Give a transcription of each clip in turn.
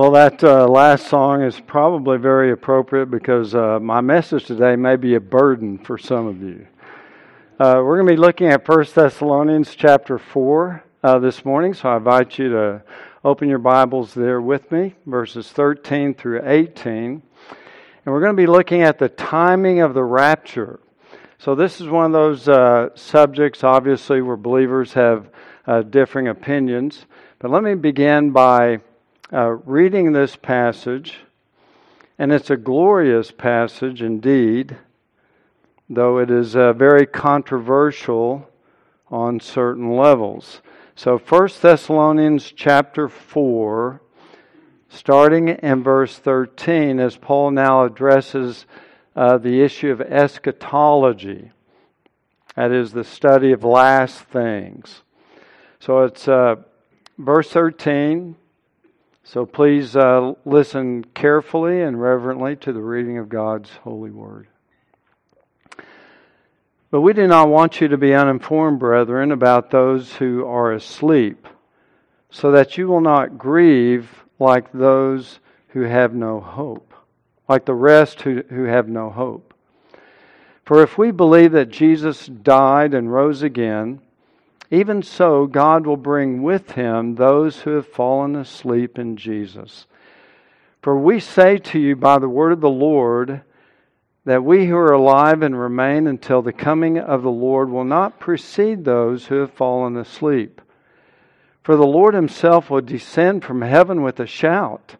Well, that uh, last song is probably very appropriate because uh, my message today may be a burden for some of you. Uh, we're going to be looking at 1 Thessalonians chapter 4 uh, this morning, so I invite you to open your Bibles there with me, verses 13 through 18. And we're going to be looking at the timing of the rapture. So, this is one of those uh, subjects, obviously, where believers have uh, differing opinions. But let me begin by uh, reading this passage, and it's a glorious passage indeed, though it is uh, very controversial on certain levels. So 1 Thessalonians chapter 4 starting in verse 13 as Paul now addresses uh, the issue of eschatology. That is the study of last things. So it's uh, verse 13 so please uh, listen carefully and reverently to the reading of God's holy word. But we do not want you to be uninformed, brethren, about those who are asleep, so that you will not grieve like those who have no hope, like the rest who, who have no hope. For if we believe that Jesus died and rose again, even so, God will bring with him those who have fallen asleep in Jesus. For we say to you by the word of the Lord that we who are alive and remain until the coming of the Lord will not precede those who have fallen asleep. For the Lord himself will descend from heaven with a shout,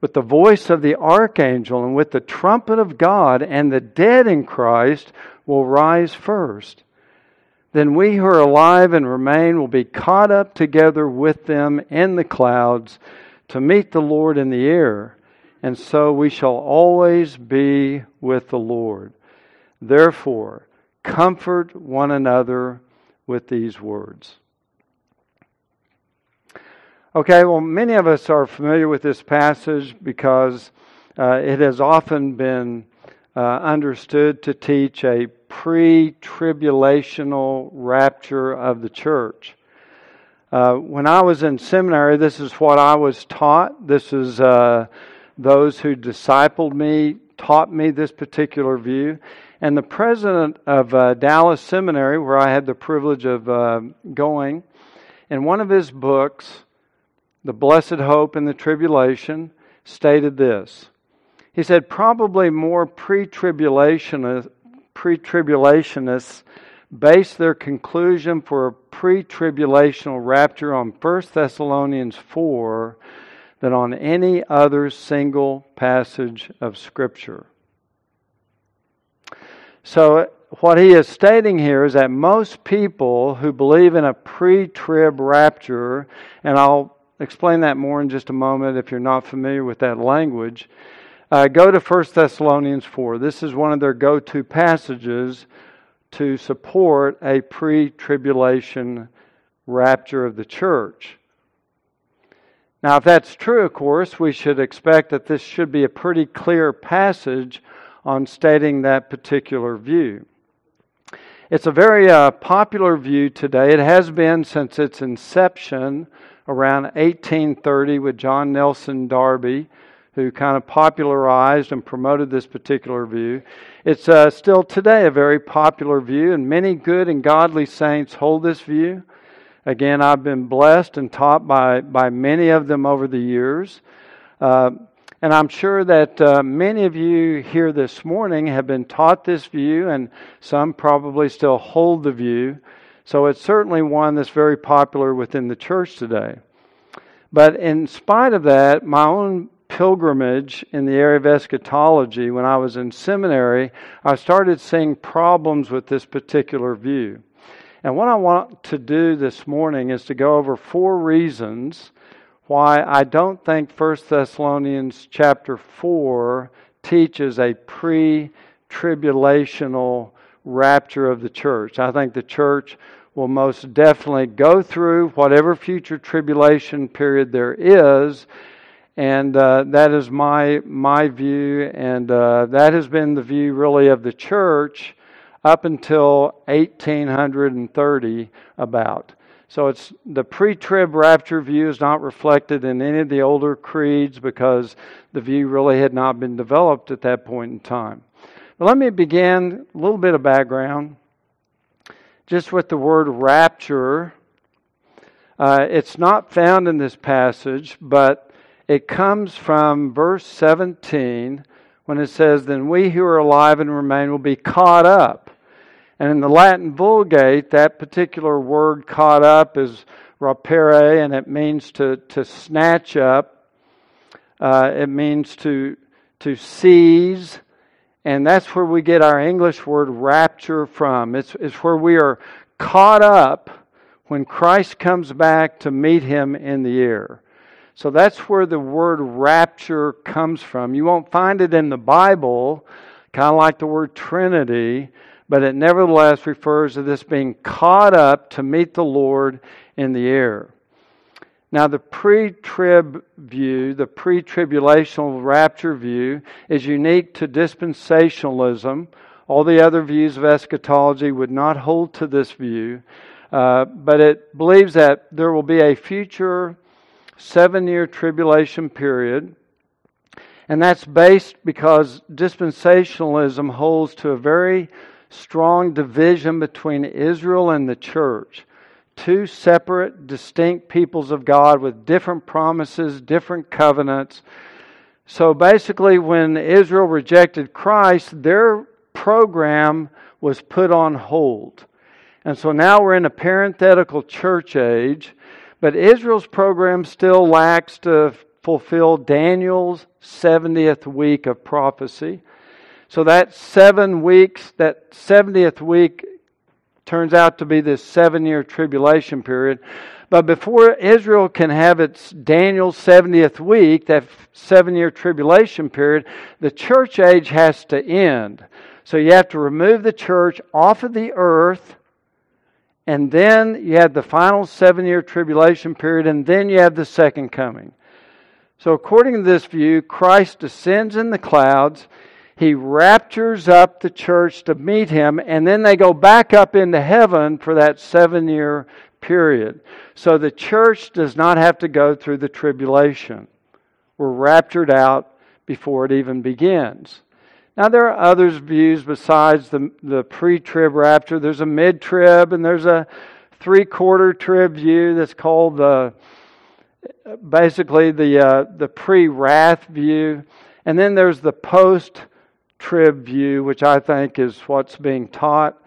with the voice of the archangel, and with the trumpet of God, and the dead in Christ will rise first. Then we who are alive and remain will be caught up together with them in the clouds to meet the Lord in the air, and so we shall always be with the Lord. Therefore, comfort one another with these words. Okay, well, many of us are familiar with this passage because uh, it has often been uh, understood to teach a pre tribulational rapture of the church. Uh, when I was in seminary, this is what I was taught. This is uh, those who discipled me taught me this particular view. And the president of uh, Dallas Seminary, where I had the privilege of uh, going, in one of his books, The Blessed Hope in the Tribulation, stated this. He said, probably more pre tribulationists pre tribulationists base their conclusion for a pre tribulational rapture on 1 Thessalonians 4 than on any other single passage of Scripture. So, what he is stating here is that most people who believe in a pre trib rapture, and I'll explain that more in just a moment if you're not familiar with that language, uh, go to 1 Thessalonians 4. This is one of their go to passages to support a pre tribulation rapture of the church. Now, if that's true, of course, we should expect that this should be a pretty clear passage on stating that particular view. It's a very uh, popular view today. It has been since its inception around 1830 with John Nelson Darby who kind of popularized and promoted this particular view. It's uh, still today a very popular view, and many good and godly saints hold this view. Again, I've been blessed and taught by, by many of them over the years. Uh, and I'm sure that uh, many of you here this morning have been taught this view, and some probably still hold the view. So it's certainly one that's very popular within the church today. But in spite of that, my own pilgrimage in the area of eschatology, when I was in seminary, I started seeing problems with this particular view. And what I want to do this morning is to go over four reasons why I don't think 1 Thessalonians chapter 4 teaches a pre tribulational rapture of the church. I think the church will most definitely go through whatever future tribulation period there is and uh, that is my my view, and uh, that has been the view really of the church up until 1830 about. So it's the pre-trib rapture view is not reflected in any of the older creeds because the view really had not been developed at that point in time. But let me begin a little bit of background just with the word rapture. Uh, it's not found in this passage, but it comes from verse 17 when it says, Then we who are alive and remain will be caught up and in the Latin Vulgate, that particular word caught up is rapere, and it means to, to snatch up. Uh, it means to, to seize. And that's where we get our English word rapture from. It's, it's where we are caught up when Christ comes back to meet him in the air. So that's where the word rapture comes from. You won't find it in the Bible, kind of like the word Trinity, but it nevertheless refers to this being caught up to meet the Lord in the air. Now, the pre trib view, the pre tribulational rapture view, is unique to dispensationalism. All the other views of eschatology would not hold to this view, uh, but it believes that there will be a future seven year tribulation period. And that's based because dispensationalism holds to a very strong division between Israel and the church. Two separate, distinct peoples of God with different promises, different covenants. So basically, when Israel rejected Christ, their program was put on hold. And so now we're in a parenthetical church age, but Israel's program still lacks to fulfill Daniel's 70th week of prophecy. So that seven weeks, that 70th week, turns out to be this seven year tribulation period. But before Israel can have its Daniel's 70th week, that seven year tribulation period, the church age has to end. So you have to remove the church off of the earth, and then you have the final seven year tribulation period, and then you have the second coming. So, according to this view, Christ descends in the clouds. He raptures up the church to meet him, and then they go back up into heaven for that seven year period. So the church does not have to go through the tribulation. We're raptured out before it even begins. Now, there are other views besides the, the pre trib rapture. There's a mid trib, and there's a three quarter trib view that's called the basically the, uh, the pre wrath view. And then there's the post trib view, which I think is what's being taught,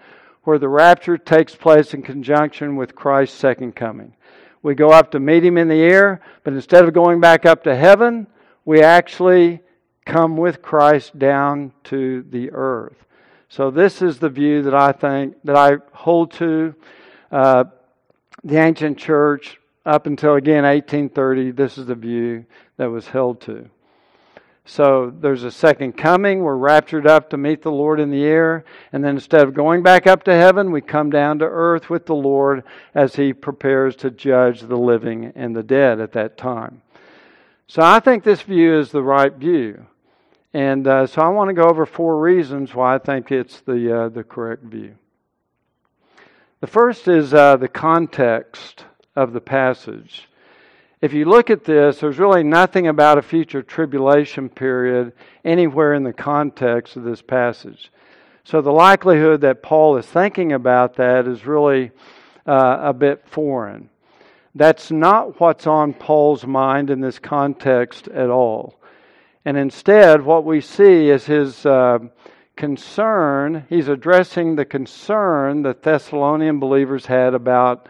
where the rapture takes place in conjunction with Christ's second coming. We go up to meet him in the air, but instead of going back up to heaven, we actually come with Christ down to the earth. So this is the view that I think that I hold to. Uh, the ancient church up until again 1830. This is the view that was held to. So there's a second coming. We're raptured up to meet the Lord in the air. And then instead of going back up to heaven, we come down to earth with the Lord as He prepares to judge the living and the dead at that time. So I think this view is the right view. And uh, so I want to go over four reasons why I think it's the, uh, the correct view. The first is uh, the context of the passage if you look at this, there's really nothing about a future tribulation period anywhere in the context of this passage. So the likelihood that Paul is thinking about that is really uh, a bit foreign. That's not what's on Paul's mind in this context at all. And instead, what we see is his uh, concern. He's addressing the concern that Thessalonian believers had about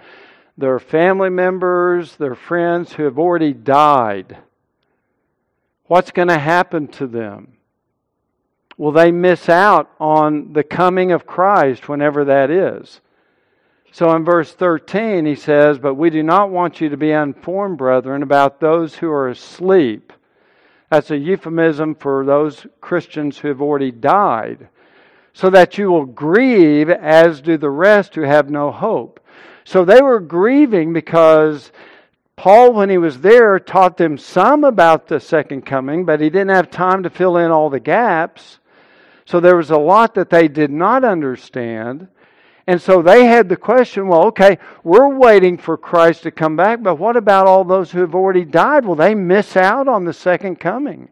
their family members, their friends who have already died. What's going to happen to them? Will they miss out on the coming of Christ whenever that is? So in verse 13, he says, But we do not want you to be uninformed, brethren, about those who are asleep. That's a euphemism for those Christians who have already died, so that you will grieve as do the rest who have no hope. So they were grieving because Paul, when he was there, taught them some about the second coming, but he didn't have time to fill in all the gaps. So there was a lot that they did not understand. And so they had the question well, okay, we're waiting for Christ to come back, but what about all those who have already died? Will they miss out on the second coming?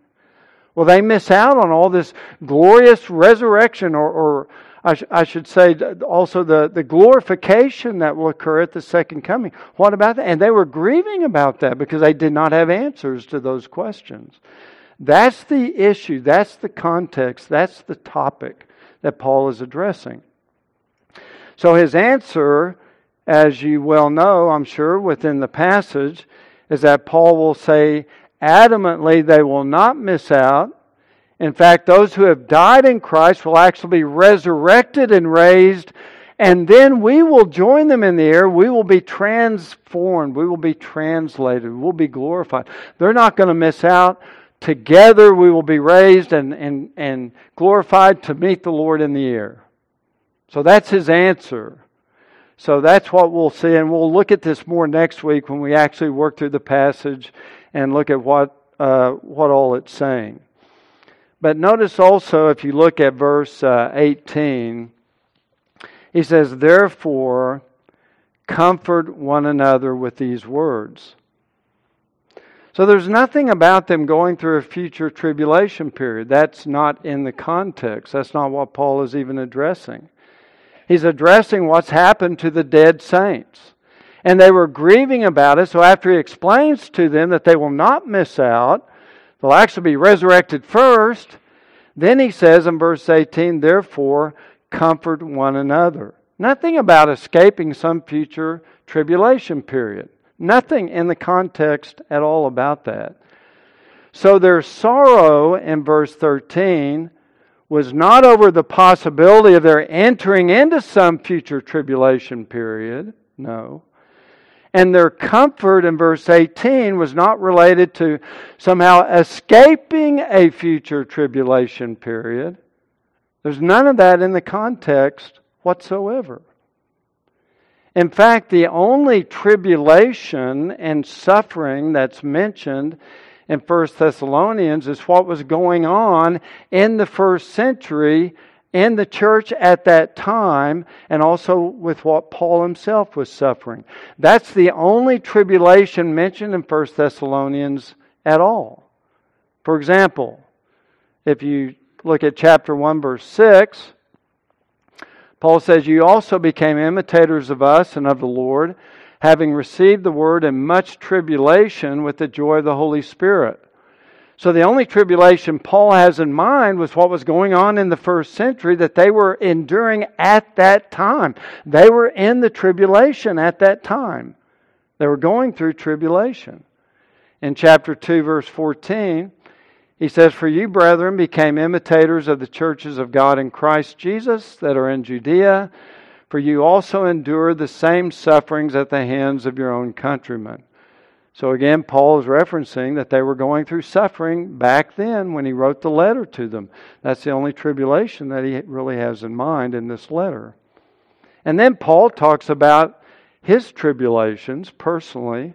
Will they miss out on all this glorious resurrection, or, or I, sh- I, should say also the, the glorification that will occur at the second coming? What about that? And they were grieving about that because they did not have answers to those questions. That's the issue, that's the context, that's the topic that Paul is addressing. So his answer, as you well know, I'm sure, within the passage, is that Paul will say adamantly they will not miss out. In fact, those who have died in Christ will actually be resurrected and raised, and then we will join them in the air. We will be transformed. We will be translated. We'll be glorified. They're not going to miss out. Together we will be raised and, and, and glorified to meet the Lord in the air. So that's his answer. So that's what we'll see, and we'll look at this more next week when we actually work through the passage and look at what uh, what all it's saying. But notice also, if you look at verse uh, 18, he says, "Therefore, comfort one another with these words." So there's nothing about them going through a future tribulation period. That's not in the context. That's not what Paul is even addressing. He's addressing what's happened to the dead saints. And they were grieving about it. So after he explains to them that they will not miss out, they'll actually be resurrected first. Then he says in verse 18, therefore, comfort one another. Nothing about escaping some future tribulation period. Nothing in the context at all about that. So their sorrow in verse 13 was not over the possibility of their entering into some future tribulation period. No. And their comfort in verse 18 was not related to somehow escaping a future tribulation period. There's none of that in the context whatsoever. In fact, the only tribulation and suffering that's mentioned in 1 Thessalonians is what was going on in the first century in the church at that time and also with what Paul himself was suffering. That's the only tribulation mentioned in 1 Thessalonians at all. For example, if you look at chapter 1 verse 6, Paul says, You also became imitators of us and of the Lord having received the word in much tribulation with the joy of the Holy Spirit. So the only tribulation Paul has in mind was what was going on in the first century that they were enduring at that time. They were in the tribulation at that time. They were going through tribulation. In chapter 2, verse 14, he says, For you, brethren, became imitators of the churches of God in Christ Jesus that are in Judea for you also endure the same sufferings at the hands of your own countrymen. So again, Paul is referencing that they were going through suffering back then when he wrote the letter to them. That's the only tribulation that he really has in mind in this letter. And then Paul talks about his tribulations personally,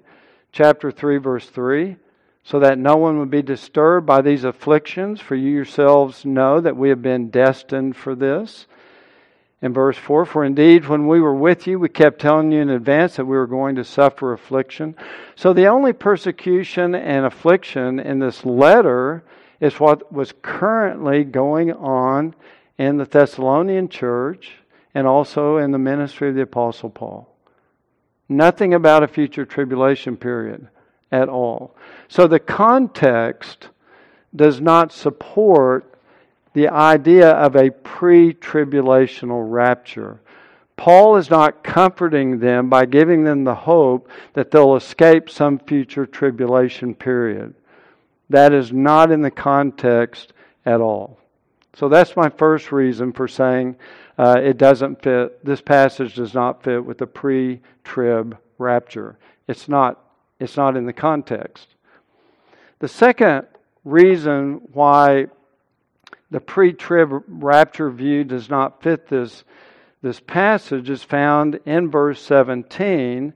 chapter 3, verse 3 so that no one would be disturbed by these afflictions, for you yourselves know that we have been destined for this in verse 4 For indeed, when we were with you, we kept telling you in advance that we were going to suffer affliction. So the only persecution and affliction in this letter is what was currently going on in the Thessalonian church and also in the ministry of the Apostle Paul. Nothing about a future tribulation period at all. So the context does not support the idea of a pre tribulational rapture. Paul is not comforting them by giving them the hope that they'll escape some future tribulation period. That is not in the context at all. So that's my first reason for saying uh, it doesn't fit. This passage does not fit with the pre-trib rapture. It's not. It's not in the context. The second reason why the pre-trib rapture view does not fit this this passage is found in verse 17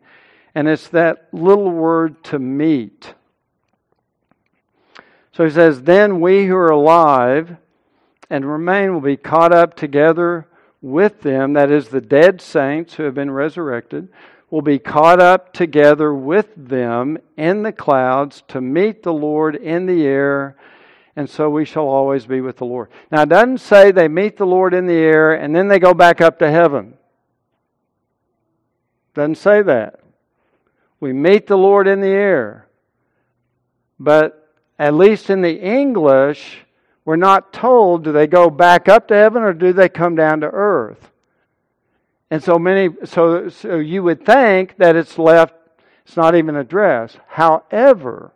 and it's that little word to meet. So he says then we who are alive and remain will be caught up together with them, that is, the dead saints who have been resurrected, will be caught up together with them in the clouds to meet the Lord in the air, and so we shall always be with the Lord. Now, it doesn't say they meet the Lord in the air and then they go back up to heaven. Doesn't say that. We meet the Lord in the air. But at least in the English, we're not told do they go back up to heaven or do they come down to earth? And so many so, so you would think that it's left it's not even addressed. However,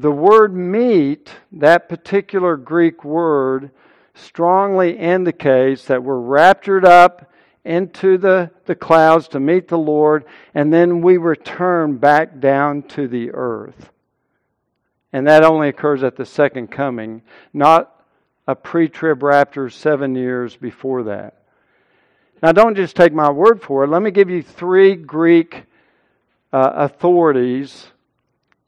the word meet, that particular Greek word, strongly indicates that we're raptured up into the, the clouds to meet the Lord, and then we return back down to the earth. And that only occurs at the second coming, not a pre trib rapture seven years before that. Now, don't just take my word for it. Let me give you three Greek uh, authorities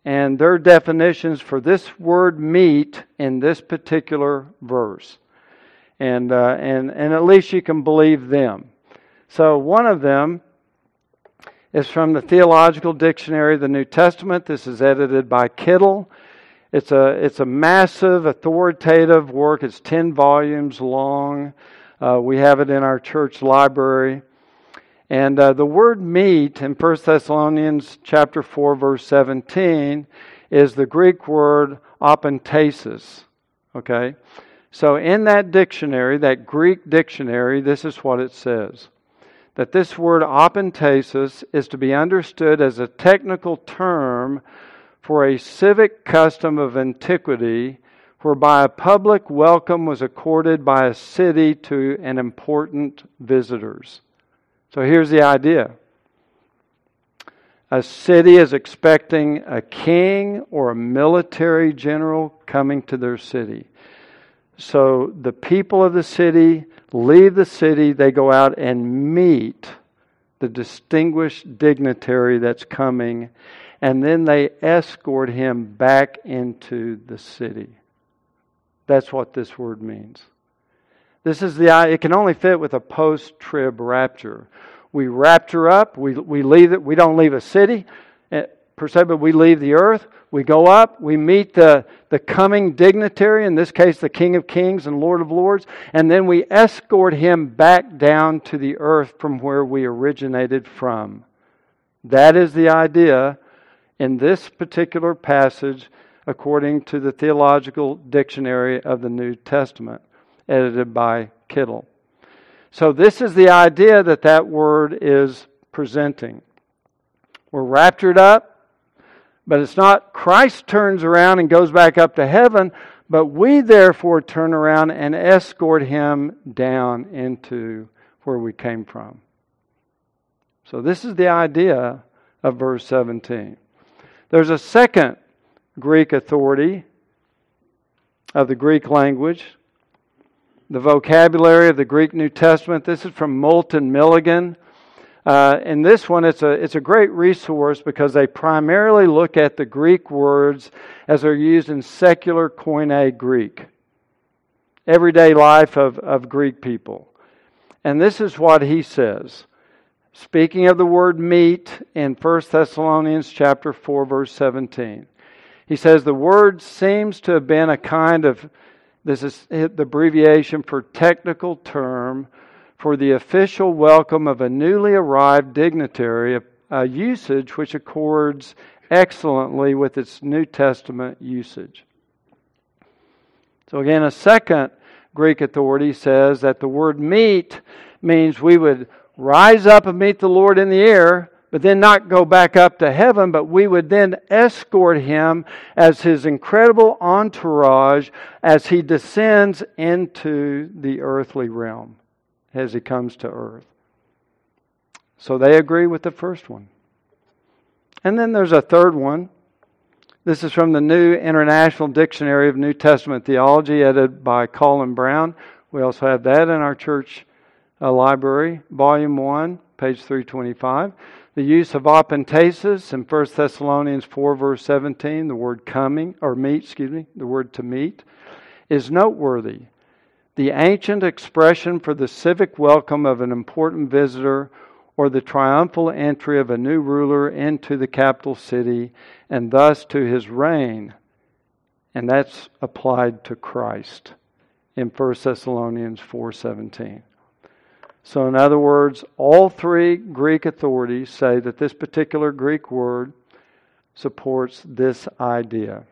and their definitions for this word meet in this particular verse. And, uh, and, and at least you can believe them. So, one of them is from the Theological Dictionary of the New Testament. This is edited by Kittel. It's a, it's a massive, authoritative work. It's 10 volumes long. Uh, we have it in our church library. And uh, the word meet in 1 Thessalonians chapter 4, verse 17, is the Greek word apantesis. Okay? So in that dictionary, that Greek dictionary, this is what it says. That this word apantesis is to be understood as a technical term for a civic custom of antiquity whereby a public welcome was accorded by a city to an important visitors. So here's the idea. A city is expecting a king or a military general coming to their city. So the people of the city leave the city, they go out and meet the distinguished dignitary that's coming, and then they escort him back into the city. That's what this word means. This is the it can only fit with a post-trib rapture. We rapture up, we we leave it, we don't leave a city eh, per se, but we leave the earth, we go up, we meet the, the coming dignitary, in this case the King of Kings and Lord of Lords, and then we escort him back down to the earth from where we originated from. That is the idea in this particular passage according to the Theological Dictionary of the New Testament, edited by Kittel. So, this is the idea that that word is presenting. We're raptured up, but it's not Christ turns around and goes back up to heaven, but we therefore turn around and escort him down into where we came from. So, this is the idea of verse 17. There's a second Greek authority of the Greek language, the vocabulary of the Greek New Testament. This is from Moulton Milligan. Uh, in this one, it's a, it's a great resource because they primarily look at the Greek words as they're used in secular Koine Greek, everyday life of, of Greek people. And this is what he says speaking of the word meet in 1 Thessalonians chapter 4 verse 17. He says the word seems to have been a kind of this is the abbreviation for technical term for the official welcome of a newly arrived dignitary, a, a uh, usage which accords excellently with its New Testament usage. So again, a second Greek authority says that the word meet means we would rise up and meet the Lord in the air, but then not go back up to heaven, but we would then escort him as his incredible entourage as he descends into the earthly realm, as he comes to earth. So they agree with the first one. And then there's a third one. This is from the New International Dictionary of New Testament Theology, edited by Colin Brown. We also have that in our church uh, library, volume 1, page 325. The use of apantesis in 1 Thessalonians 4, verse 17, the word coming, or meet, excuse me, the word to meet, is noteworthy the ancient expression for the civic welcome of an important visitor or the triumphal entry of a new ruler into the capital city and thus to his reign. And that's applied to Christ in 1 Thessalonians 4:17. So in other words, all three Greek authorities say that this particular Greek word supports this idea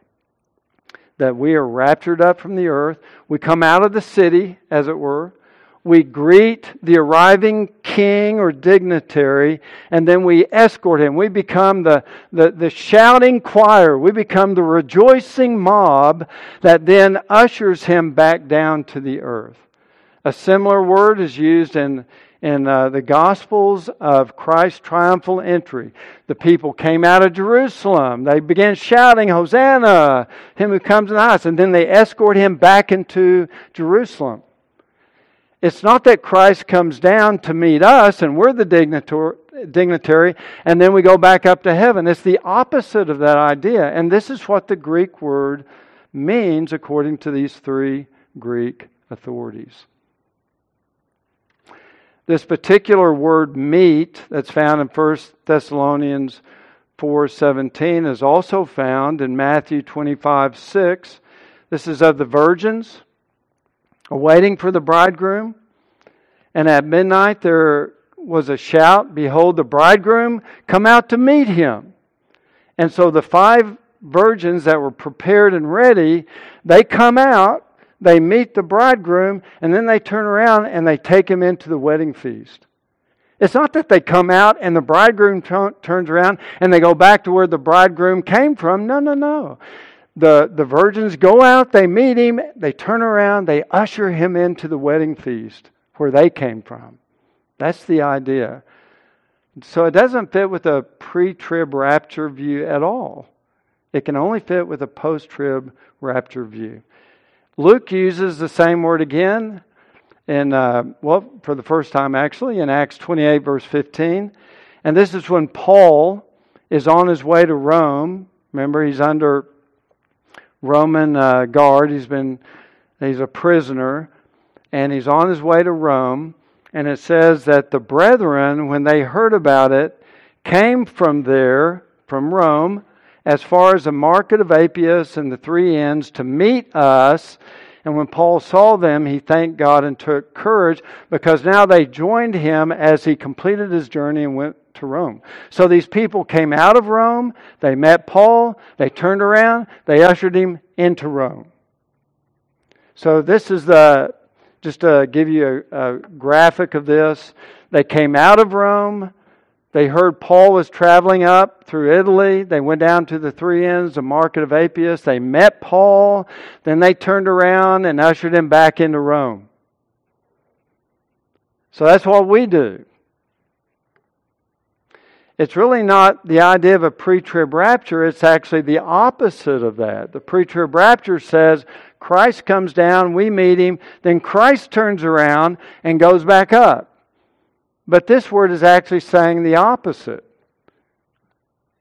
that we are raptured up from the earth. We come out of the city, as it were. We greet the arriving king or dignitary, and then we escort him. We become the, the, the shouting choir. We become the rejoicing mob that then ushers him back down to the earth. A similar word is used in, in uh, the Gospels of Christ's triumphal entry. The people came out of Jerusalem. They began shouting, Hosanna, him who comes in the house. And then they escort him back into Jerusalem. It's not that Christ comes down to meet us and we're the dignitary, and then we go back up to heaven. It's the opposite of that idea. And this is what the Greek word means according to these three Greek authorities. This particular word meet that's found in 1 Thessalonians 4:17 is also found in Matthew 25:6. This is of the virgins awaiting for the bridegroom. And at midnight there was a shout, behold the bridegroom come out to meet him. And so the five virgins that were prepared and ready, they come out they meet the bridegroom, and then they turn around and they take him into the wedding feast. It's not that they come out and the bridegroom t- turns around and they go back to where the bridegroom came from. No, no, no. The, the virgins go out, they meet him, they turn around, they usher him into the wedding feast where they came from. That's the idea. So it doesn't fit with a pre trib rapture view at all. It can only fit with a post trib rapture view. Luke uses the same word again in, uh, well, for the first time actually, in Acts 28, verse 15. And this is when Paul is on his way to Rome. Remember, he's under Roman uh, guard. He's been, he's a prisoner, and he's on his way to Rome. And it says that the brethren, when they heard about it, came from there, from Rome, as far as the market of Appius and the three inns to meet us. And when Paul saw them, he thanked God and took courage because now they joined him as he completed his journey and went to Rome. So these people came out of Rome, they met Paul, they turned around, they ushered him into Rome. So this is the, just to give you a, a graphic of this. They came out of Rome, they heard Paul was traveling up through Italy. They went down to the three inns, the market of Appius. They met Paul. Then they turned around and ushered him back into Rome. So that's what we do. It's really not the idea of a pre trib rapture, it's actually the opposite of that. The pre trib rapture says Christ comes down, we meet him, then Christ turns around and goes back up. But this word is actually saying the opposite.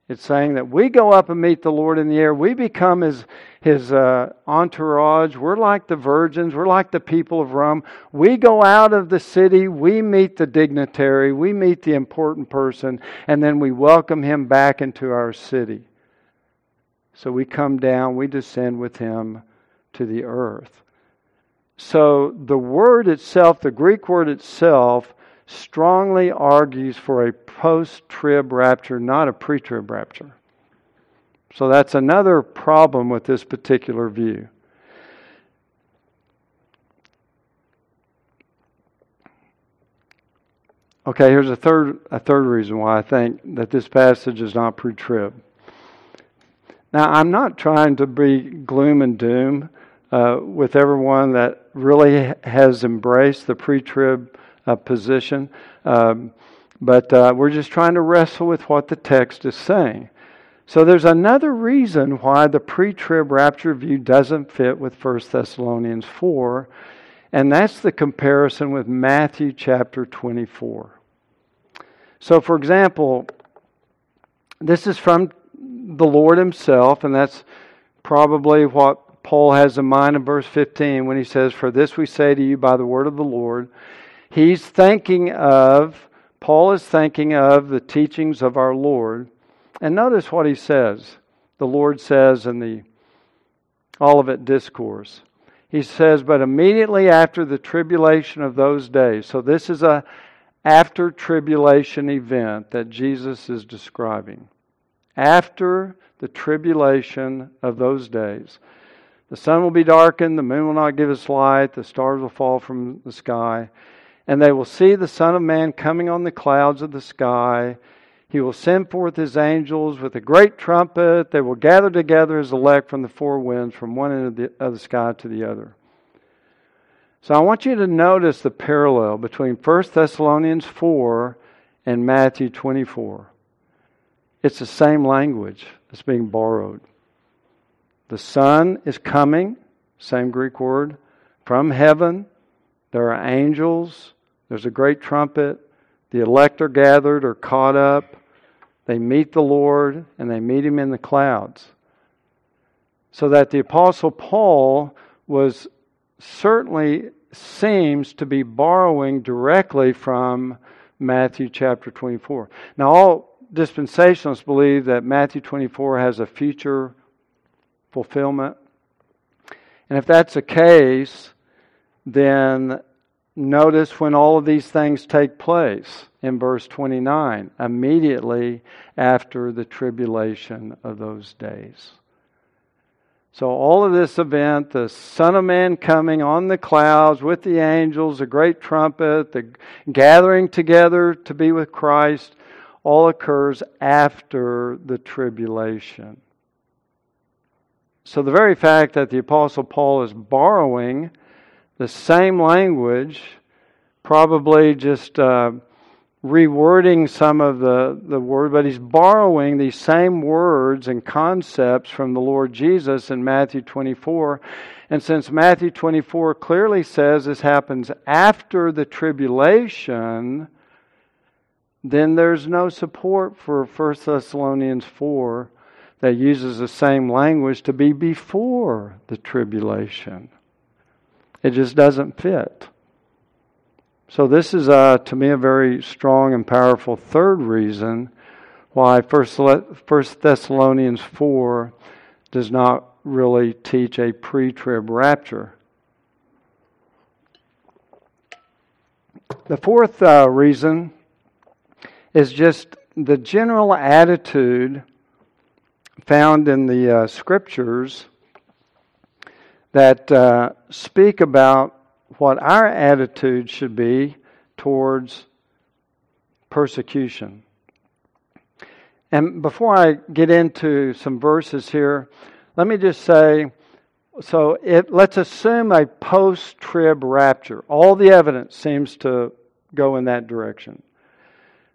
It's saying that we go up and meet the Lord in the air. We become his, his uh, entourage. We're like the virgins. We're like the people of Rome. We go out of the city. We meet the dignitary. We meet the important person. And then we welcome him back into our city. So we come down, we descend with him to the earth. So the word itself, the Greek word itself, strongly argues for a post trib rapture, not a pre trib rapture. So that's another problem with this particular view. Okay, here's a third a third reason why I think that this passage is not pre-trib. Now, I'm not trying to be gloom and doom uh, with everyone that really has embraced the pre-trib uh, position. Um, but uh, we're just trying to wrestle with what the text is saying. So there's another reason why the pre trib rapture view doesn't fit with 1 Thessalonians 4, and that's the comparison with Matthew chapter 24. So, for example, this is from the Lord Himself, and that's probably what Paul has in mind in verse 15 when he says, For this we say to you by the word of the Lord. He's thinking of, Paul is thinking of the teachings of our Lord. And notice what he says. The Lord says in the Olivet Discourse. He says, But immediately after the tribulation of those days, so this is a after tribulation event that Jesus is describing. After the tribulation of those days. The sun will be darkened, the moon will not give its light, the stars will fall from the sky, and they will see the Son of Man coming on the clouds of the sky. He will send forth his angels with a great trumpet. They will gather together his elect from the four winds, from one end of the, of the sky to the other. So I want you to notice the parallel between 1 Thessalonians 4 and Matthew 24. It's the same language that's being borrowed. The Son is coming, same Greek word, from heaven. There are angels. There's a great trumpet. The elect are gathered or caught up. They meet the Lord and they meet him in the clouds. So that the Apostle Paul was certainly seems to be borrowing directly from Matthew chapter 24. Now, all dispensationalists believe that Matthew 24 has a future fulfillment. And if that's the case, then notice when all of these things take place in verse 29, immediately after the tribulation of those days. So, all of this event, the Son of Man coming on the clouds with the angels, the great trumpet, the gathering together to be with Christ, all occurs after the tribulation. So, the very fact that the Apostle Paul is borrowing the same language, probably just uh, rewording some of the, the word, but he's borrowing these same words and concepts from the Lord Jesus in Matthew 24. And since Matthew 24 clearly says this happens after the tribulation, then there's no support for 1 Thessalonians 4 that uses the same language to be before the tribulation. It just doesn't fit. So, this is, uh, to me, a very strong and powerful third reason why First Thessalonians 4 does not really teach a pre trib rapture. The fourth uh, reason is just the general attitude found in the uh, scriptures that uh, speak about what our attitude should be towards persecution. And before I get into some verses here, let me just say so it, let's assume a post trib rapture. All the evidence seems to go in that direction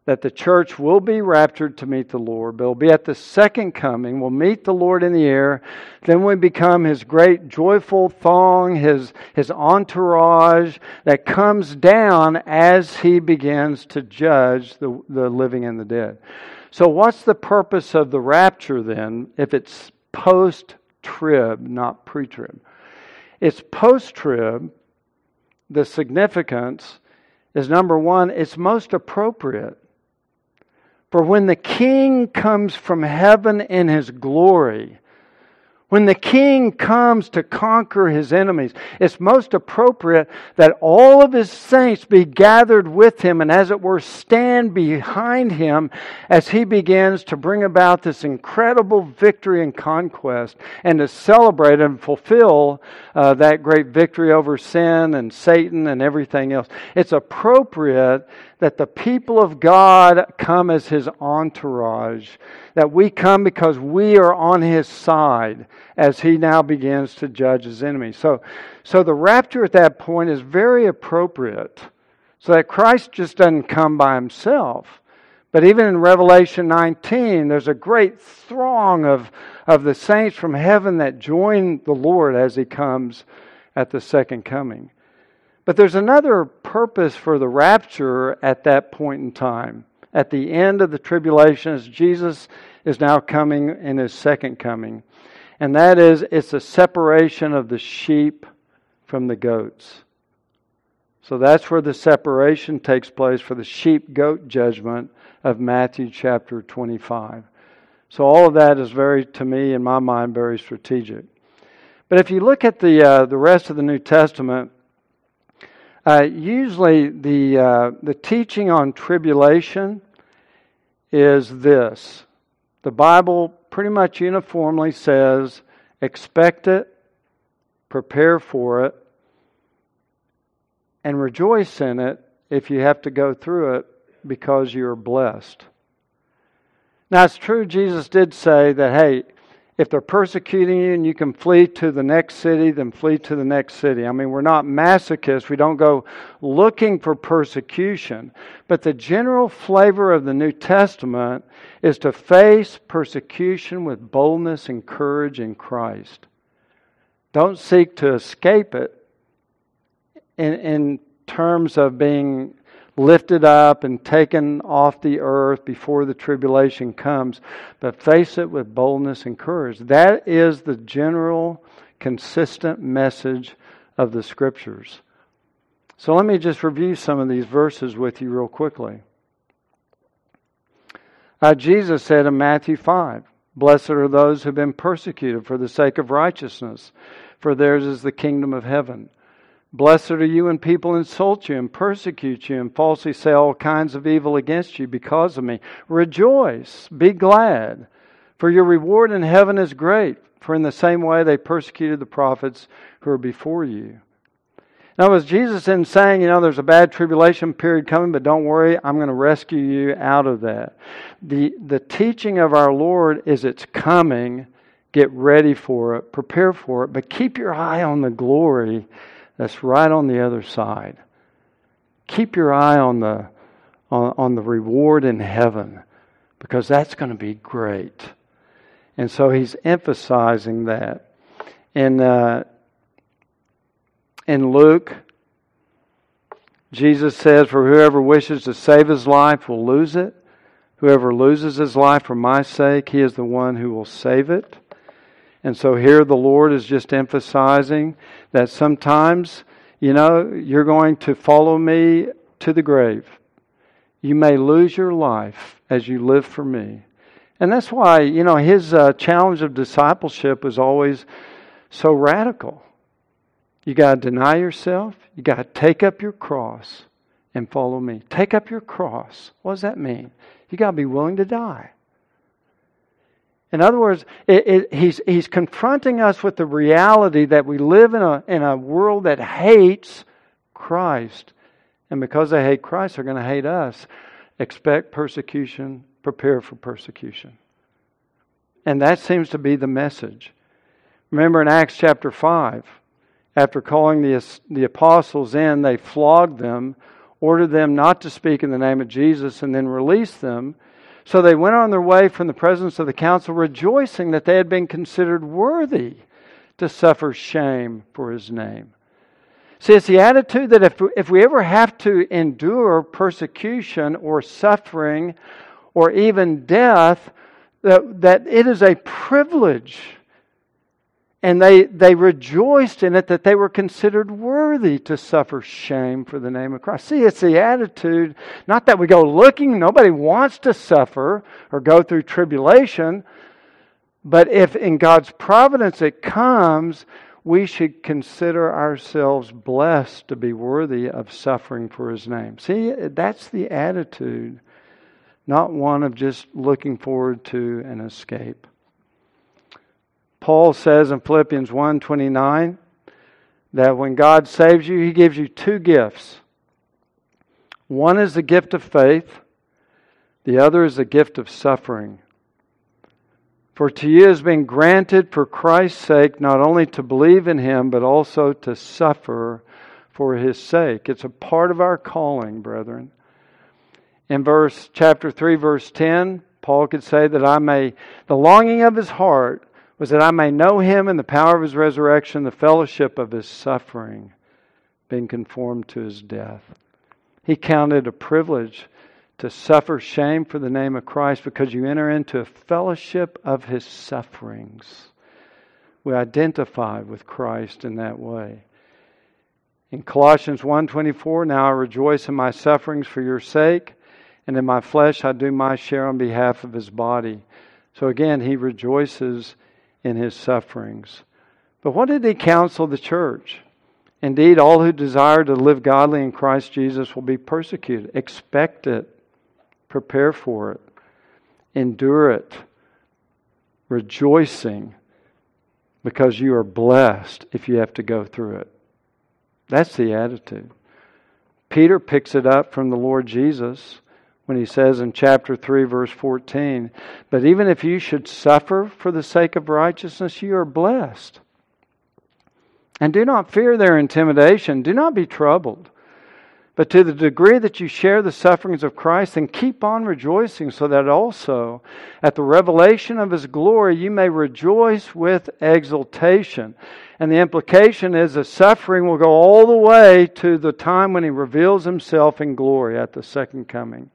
that the church will be raptured to meet the Lord, but will be at the second coming. We'll meet the Lord in the air. Then we become his great joyful thong, his, his entourage that comes down as he begins to judge the, the living and the dead. So, what's the purpose of the rapture then if it's post trib, not pre trib? It's post trib. The significance is number one, it's most appropriate for when the King comes from heaven in his glory, when the king comes to conquer his enemies, it's most appropriate that all of his saints be gathered with him and, as it were, stand behind him as he begins to bring about this incredible victory and conquest and to celebrate and fulfill uh, that great victory over sin and Satan and everything else. It's appropriate that the people of God come as his entourage, that we come because we are on his side as he now begins to judge his enemies. So, so the rapture at that point is very appropriate. So that Christ just doesn't come by himself. But even in Revelation 19, there's a great throng of, of the saints from heaven that join the Lord as he comes at the second coming. But there's another purpose for the rapture at that point in time. At the end of the tribulation, as Jesus is now coming in his second coming. And that is, it's a separation of the sheep from the goats. So that's where the separation takes place for the sheep goat judgment of Matthew chapter 25. So all of that is very, to me, in my mind, very strategic. But if you look at the uh, the rest of the New Testament, uh, usually the uh, the teaching on tribulation is this: the Bible pretty much uniformly says, expect it, prepare for it, and rejoice in it if you have to go through it because you're blessed. Now, it's true, Jesus did say that, hey, if they're persecuting you and you can flee to the next city, then flee to the next city. I mean, we're not masochists. We don't go looking for persecution. But the general flavor of the New Testament is to face persecution with boldness and courage in Christ. Don't seek to escape it in, in terms of being lifted up and taken off the earth before the tribulation comes, but face it with boldness and courage. That is the general, consistent message of the Scriptures. So let me just review some of these verses with you real quickly. Uh, Jesus said in Matthew 5, Blessed are those who have been persecuted for the sake of righteousness, for theirs is the kingdom of heaven. Blessed are you when people insult you and persecute you and falsely say all kinds of evil against you because of me. Rejoice, be glad, for your reward in heaven is great, for in the same way they persecuted the prophets who are before you. Now, was Jesus in saying, you know, there's a bad tribulation period coming, but don't worry, I'm going to rescue you out of that? The, the teaching of our Lord is it's coming. Get ready for it, prepare for it, but keep your eye on the glory that's right on the other side. Keep your eye on the, on, on the reward in heaven because that's going to be great. And so he's emphasizing that. In, uh, in Luke, Jesus says, For whoever wishes to save his life will lose it. Whoever loses his life for my sake, he is the one who will save it. And so here the Lord is just emphasizing that sometimes, you know, you're going to follow me to the grave. You may lose your life as you live for me. And that's why, you know, his uh, challenge of discipleship was always so radical. You got to deny yourself, you got to take up your cross and follow me. Take up your cross. What does that mean? You got to be willing to die. In other words, it, it, he's, he's confronting us with the reality that we live in a, in a world that hates Christ. And because they hate Christ, they're going to hate us. Expect persecution, prepare for persecution. And that seems to be the message. Remember in Acts chapter 5, after calling the, the apostles in, they flogged them, ordered them not to speak in the name of Jesus, and then released them. So they went on their way from the presence of the council, rejoicing that they had been considered worthy to suffer shame for his name. See, it's the attitude that if, if we ever have to endure persecution or suffering or even death, that, that it is a privilege and they, they rejoiced in it that they were considered worthy to suffer shame for the name of Christ. See, it's the attitude, not that we go looking, nobody wants to suffer or go through tribulation, but if in God's providence it comes, we should consider ourselves blessed to be worthy of suffering for His name. See, that's the attitude, not one of just looking forward to an escape. Paul says in Philippians 1:29 that when God saves you, he gives you two gifts. One is the gift of faith, the other is the gift of suffering. For to you has been granted for Christ's sake not only to believe in him, but also to suffer for his sake. It's a part of our calling, brethren. In verse chapter 3 verse 10, Paul could say that I may the longing of his heart was that I may know him in the power of his resurrection, the fellowship of his suffering, being conformed to his death. He counted a privilege to suffer shame for the name of Christ because you enter into a fellowship of his sufferings. We identify with Christ in that way. In Colossians 1:24, now I rejoice in my sufferings for your sake, and in my flesh I do my share on behalf of his body. So again, he rejoices in his sufferings. But what did he counsel the church? Indeed, all who desire to live godly in Christ Jesus will be persecuted. Expect it. Prepare for it. Endure it. Rejoicing because you are blessed if you have to go through it. That's the attitude. Peter picks it up from the Lord Jesus when he says in chapter 3, verse 14, But even if you should suffer for the sake of righteousness, you are blessed. And do not fear their intimidation. Do not be troubled. But to the degree that you share the sufferings of Christ, then keep on rejoicing, so that also at the revelation of his glory you may rejoice with exultation. And the implication is that suffering will go all the way to the time when he reveals himself in glory at the second coming.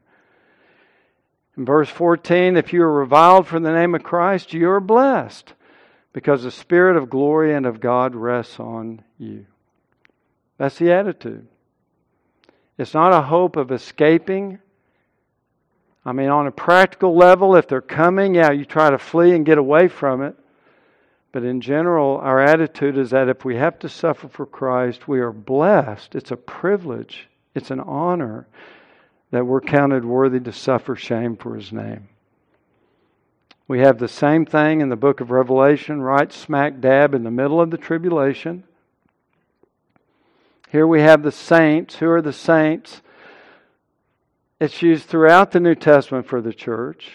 In verse 14, if you are reviled for the name of Christ, you are blessed, because the Spirit of glory and of God rests on you. That's the attitude. It's not a hope of escaping. I mean, on a practical level, if they're coming, yeah, you try to flee and get away from it. But in general, our attitude is that if we have to suffer for Christ, we are blessed. It's a privilege, it's an honor that we're counted worthy to suffer shame for His name. We have the same thing in the book of Revelation, right smack dab in the middle of the tribulation. Here we have the saints. Who are the saints? It's used throughout the New Testament for the church.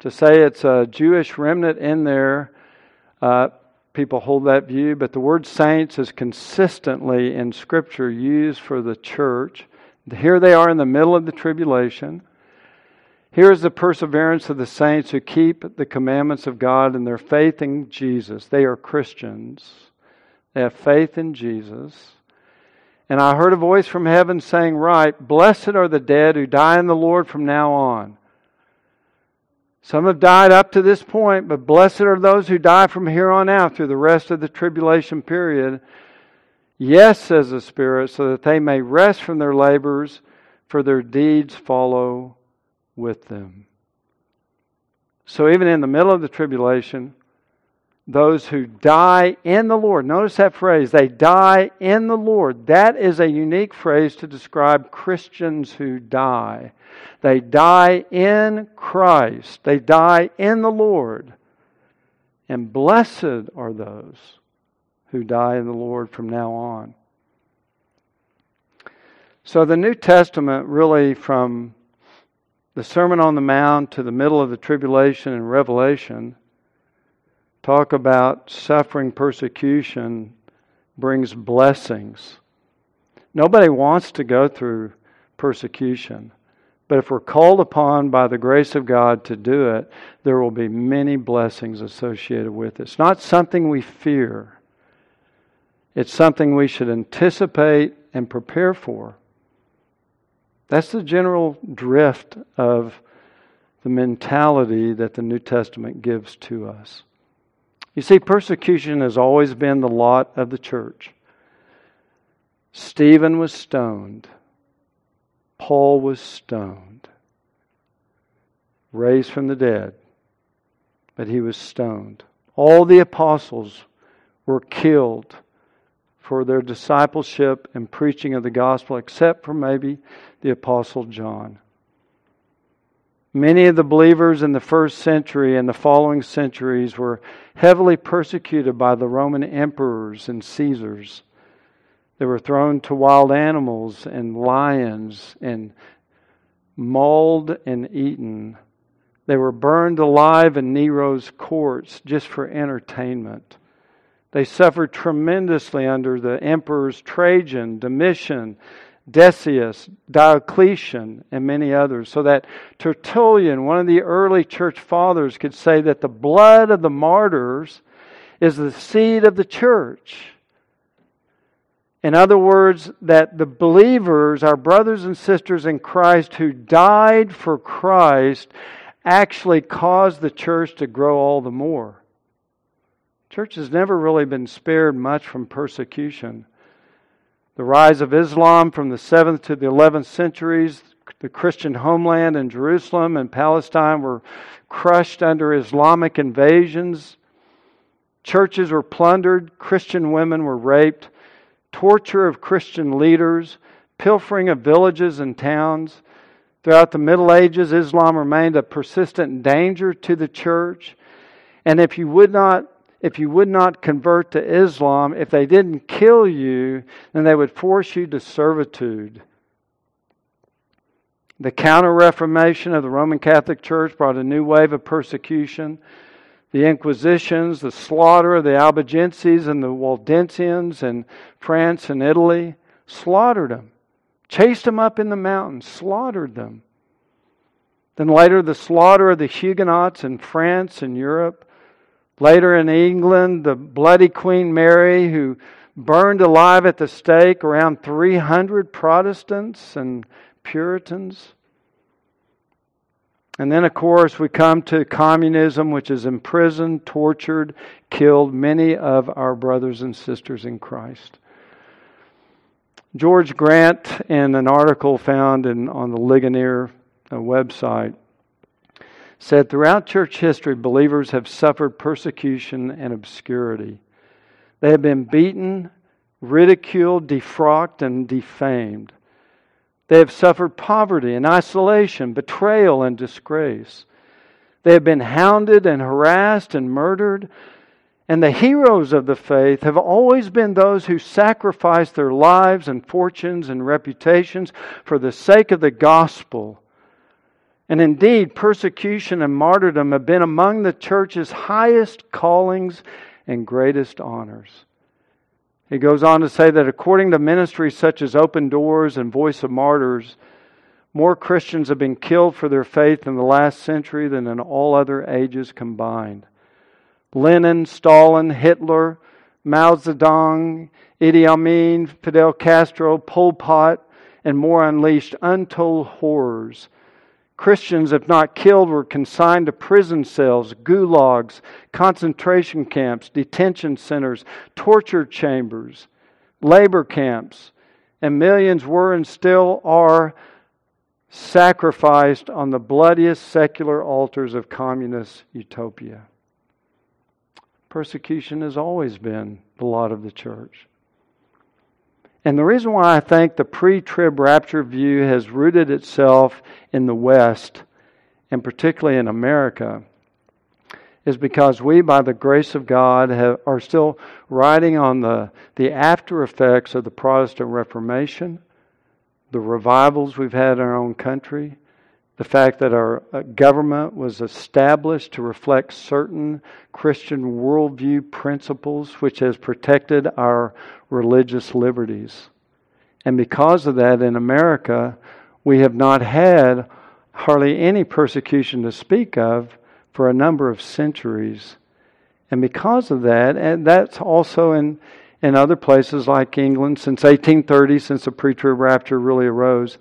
To say it's a Jewish remnant in there, uh, people hold that view, but the word saints is consistently in Scripture used for the church. Here they are in the middle of the tribulation. Here is the perseverance of the saints who keep the commandments of God and their faith in Jesus. They are Christians. They have faith in Jesus. And I heard a voice from heaven saying, Right, blessed are the dead who die in the Lord from now on. Some have died up to this point, but blessed are those who die from here on out through the rest of the tribulation period. Yes, says the Spirit, so that they may rest from their labors, for their deeds follow with them. So, even in the middle of the tribulation, those who die in the Lord. Notice that phrase, they die in the Lord. That is a unique phrase to describe Christians who die. They die in Christ, they die in the Lord. And blessed are those who die in the Lord from now on. So the New Testament, really from the Sermon on the Mount to the middle of the tribulation and Revelation, talk about suffering persecution brings blessings. Nobody wants to go through persecution. But if we're called upon by the grace of God to do it, there will be many blessings associated with it. It's not something we fear, it's something we should anticipate and prepare for. That's the general drift of the mentality that the New Testament gives to us. You see, persecution has always been the lot of the church. Stephen was stoned. Paul was stoned. Raised from the dead. But he was stoned. All the apostles were killed for their discipleship and preaching of the gospel, except for maybe the apostle John. Many of the believers in the first century and the following centuries were heavily persecuted by the Roman emperors and Caesars. They were thrown to wild animals and lions and mauled and eaten. They were burned alive in Nero's courts just for entertainment. They suffered tremendously under the emperors Trajan, Domitian, Decius, Diocletian, and many others, so that Tertullian, one of the early church fathers, could say that the blood of the martyrs is the seed of the church. In other words, that the believers, our brothers and sisters in Christ who died for Christ, actually caused the church to grow all the more. Church has never really been spared much from persecution. The rise of Islam from the 7th to the 11th centuries, the Christian homeland in Jerusalem and Palestine were crushed under Islamic invasions. Churches were plundered, Christian women were raped, torture of Christian leaders, pilfering of villages and towns. Throughout the Middle Ages, Islam remained a persistent danger to the church. And if you would not if you would not convert to Islam, if they didn't kill you, then they would force you to servitude. The Counter Reformation of the Roman Catholic Church brought a new wave of persecution. The Inquisitions, the slaughter of the Albigenses and the Waldensians in France and Italy, slaughtered them, chased them up in the mountains, slaughtered them. Then later, the slaughter of the Huguenots in France and Europe. Later in England, the bloody Queen Mary, who burned alive at the stake around 300 Protestants and Puritans. And then, of course, we come to communism, which has imprisoned, tortured, killed many of our brothers and sisters in Christ. George Grant, in an article found in, on the Ligonier uh, website, said throughout church history, believers have suffered persecution and obscurity. They have been beaten, ridiculed, defrocked, and defamed. They have suffered poverty and isolation, betrayal and disgrace. They have been hounded and harassed and murdered. And the heroes of the faith have always been those who sacrificed their lives and fortunes and reputations for the sake of the gospel. And indeed, persecution and martyrdom have been among the church's highest callings and greatest honors. He goes on to say that according to ministries such as Open Doors and Voice of Martyrs, more Christians have been killed for their faith in the last century than in all other ages combined. Lenin, Stalin, Hitler, Mao Zedong, Idi Amin, Fidel Castro, Pol Pot, and more unleashed untold horrors Christians, if not killed, were consigned to prison cells, gulags, concentration camps, detention centers, torture chambers, labor camps, and millions were and still are sacrificed on the bloodiest secular altars of communist utopia. Persecution has always been the lot of the church. And the reason why I think the pre trib rapture view has rooted itself in the West, and particularly in America, is because we, by the grace of God, have, are still riding on the, the after effects of the Protestant Reformation, the revivals we've had in our own country, the fact that our uh, government was established to reflect certain Christian worldview principles, which has protected our religious liberties. And because of that, in America, we have not had hardly any persecution to speak of for a number of centuries. And because of that, and that's also in, in other places like England since 1830, since the pre trib rapture really arose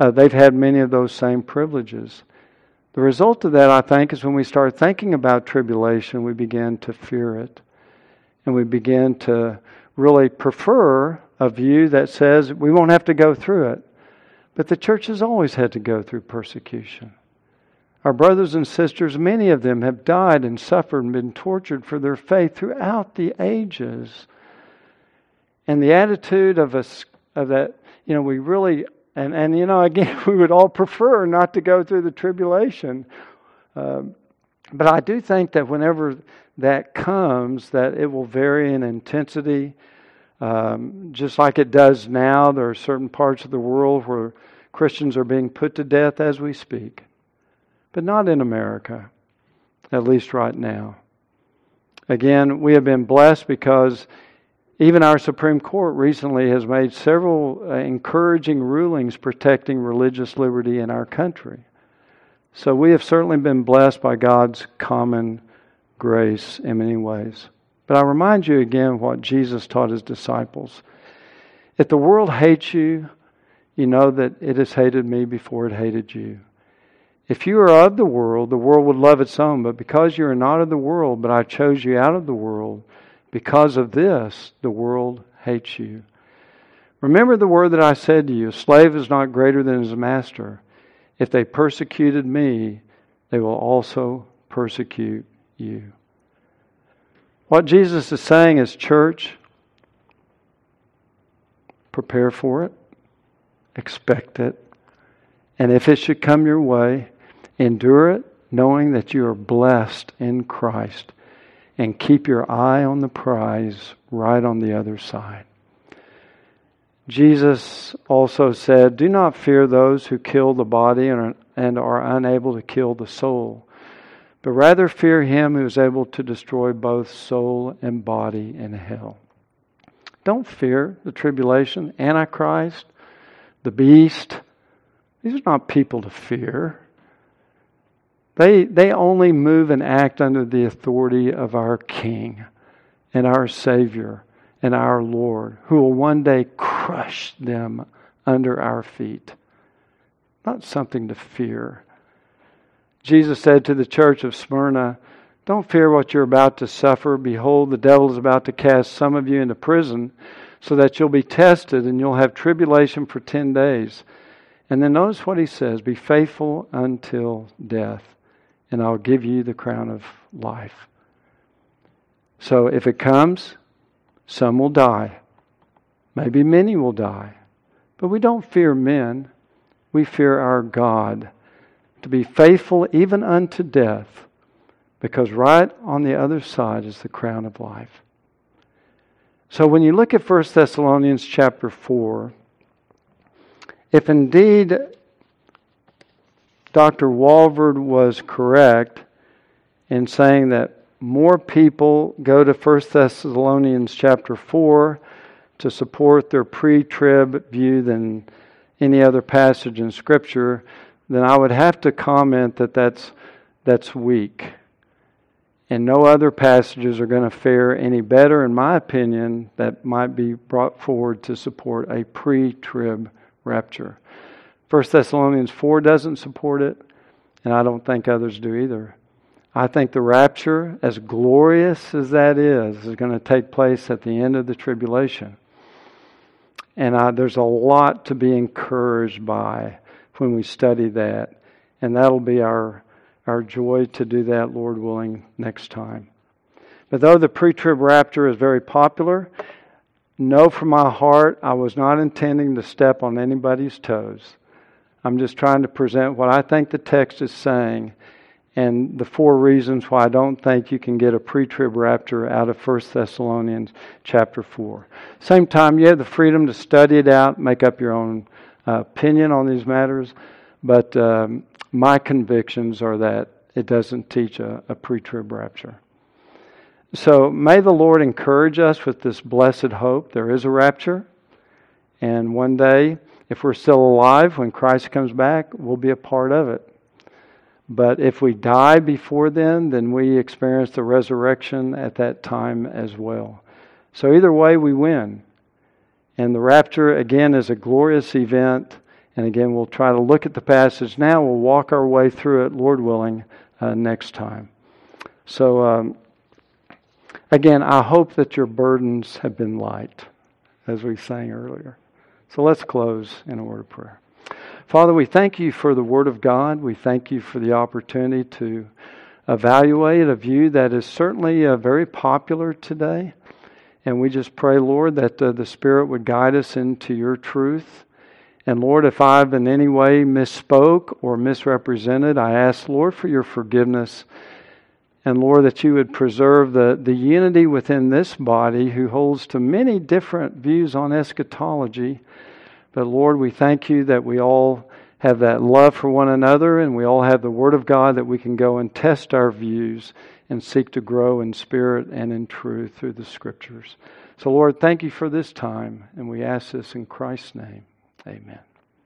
uh, they've had many of those same privileges. The result of that, I think, is when we start thinking about tribulation, we begin to fear it. And we begin to really prefer a view that says we won't have to go through it. But the church has always had to go through persecution. Our brothers and sisters, many of them have died and suffered and been tortured for their faith throughout the ages. And the attitude of us of that, you know, we really and, and you know, again, we would all prefer not to go through the tribulation. Uh, but I do think that whenever that comes, that it will vary in intensity. Um, just like it does now, there are certain parts of the world where Christians are being put to death as we speak, but not in America, at least right now. Again, we have been blessed because even our Supreme Court recently has made several uh, encouraging rulings protecting religious liberty in our country. So we have certainly been blessed by God's common grace in many ways. But I remind you again what Jesus taught his disciples. If the world hates you, you know that it has hated me before it hated you. If you are of the world, the world would love its own. But because you are not of the world, but I chose you out of the world, because of this, the world hates you. Remember the word that I said to you A slave is not greater than his master. If they persecuted me, they will also persecute you. What Jesus is saying is, church, prepare for it, expect it, and if it should come your way, endure it, knowing that you are blessed in Christ, and keep your eye on the prize right on the other side. Jesus also said, Do not fear those who kill the body and are unable to kill the soul, but rather fear him who is able to destroy both soul and body in hell. Don't fear the tribulation, Antichrist, the beast. These are not people to fear. They, they only move and act under the authority of our King and our Savior and our Lord, who will one day crush them under our feet. Not something to fear. Jesus said to the church of Smyrna, Don't fear what you're about to suffer. Behold, the devil is about to cast some of you into prison so that you'll be tested and you'll have tribulation for 10 days. And then notice what he says Be faithful until death and I'll give you the crown of life. So if it comes, some will die. Maybe many will die. But we don't fear men, we fear our God. To be faithful even unto death, because right on the other side is the crown of life. So when you look at 1 Thessalonians chapter 4, if indeed Dr. Walvoord was correct in saying that more people go to 1 Thessalonians chapter 4 to support their pre trib view than any other passage in Scripture, then I would have to comment that that's, that's weak. And no other passages are going to fare any better, in my opinion, that might be brought forward to support a pre trib rapture. 1 Thessalonians 4 doesn't support it, and I don't think others do either. I think the rapture, as glorious as that is, is going to take place at the end of the tribulation. And I, there's a lot to be encouraged by when we study that. And that'll be our, our joy to do that, Lord willing, next time. But though the pre trib rapture is very popular, know from my heart I was not intending to step on anybody's toes. I'm just trying to present what I think the text is saying and the four reasons why I don't think you can get a pre-trib rapture out of 1 Thessalonians chapter 4. Same time, you have the freedom to study it out, make up your own uh, opinion on these matters, but um, my convictions are that it doesn't teach a, a pre-trib rapture. So may the Lord encourage us with this blessed hope. There is a rapture, and one day if we're still alive when Christ comes back, we'll be a part of it. But if we die before then, then we experience the resurrection at that time as well. So either way, we win. And the rapture, again, is a glorious event. And again, we'll try to look at the passage now. We'll walk our way through it, Lord willing, uh, next time. So, um, again, I hope that your burdens have been light, as we sang earlier. So let's close in a word of prayer. Father, we thank you for the Word of God. We thank you for the opportunity to evaluate a view that is certainly uh, very popular today. And we just pray, Lord, that uh, the Spirit would guide us into your truth. And Lord, if I've in any way misspoke or misrepresented, I ask, Lord, for your forgiveness. And Lord, that you would preserve the, the unity within this body who holds to many different views on eschatology. But Lord, we thank you that we all have that love for one another and we all have the Word of God that we can go and test our views and seek to grow in spirit and in truth through the Scriptures. So, Lord, thank you for this time, and we ask this in Christ's name. Amen.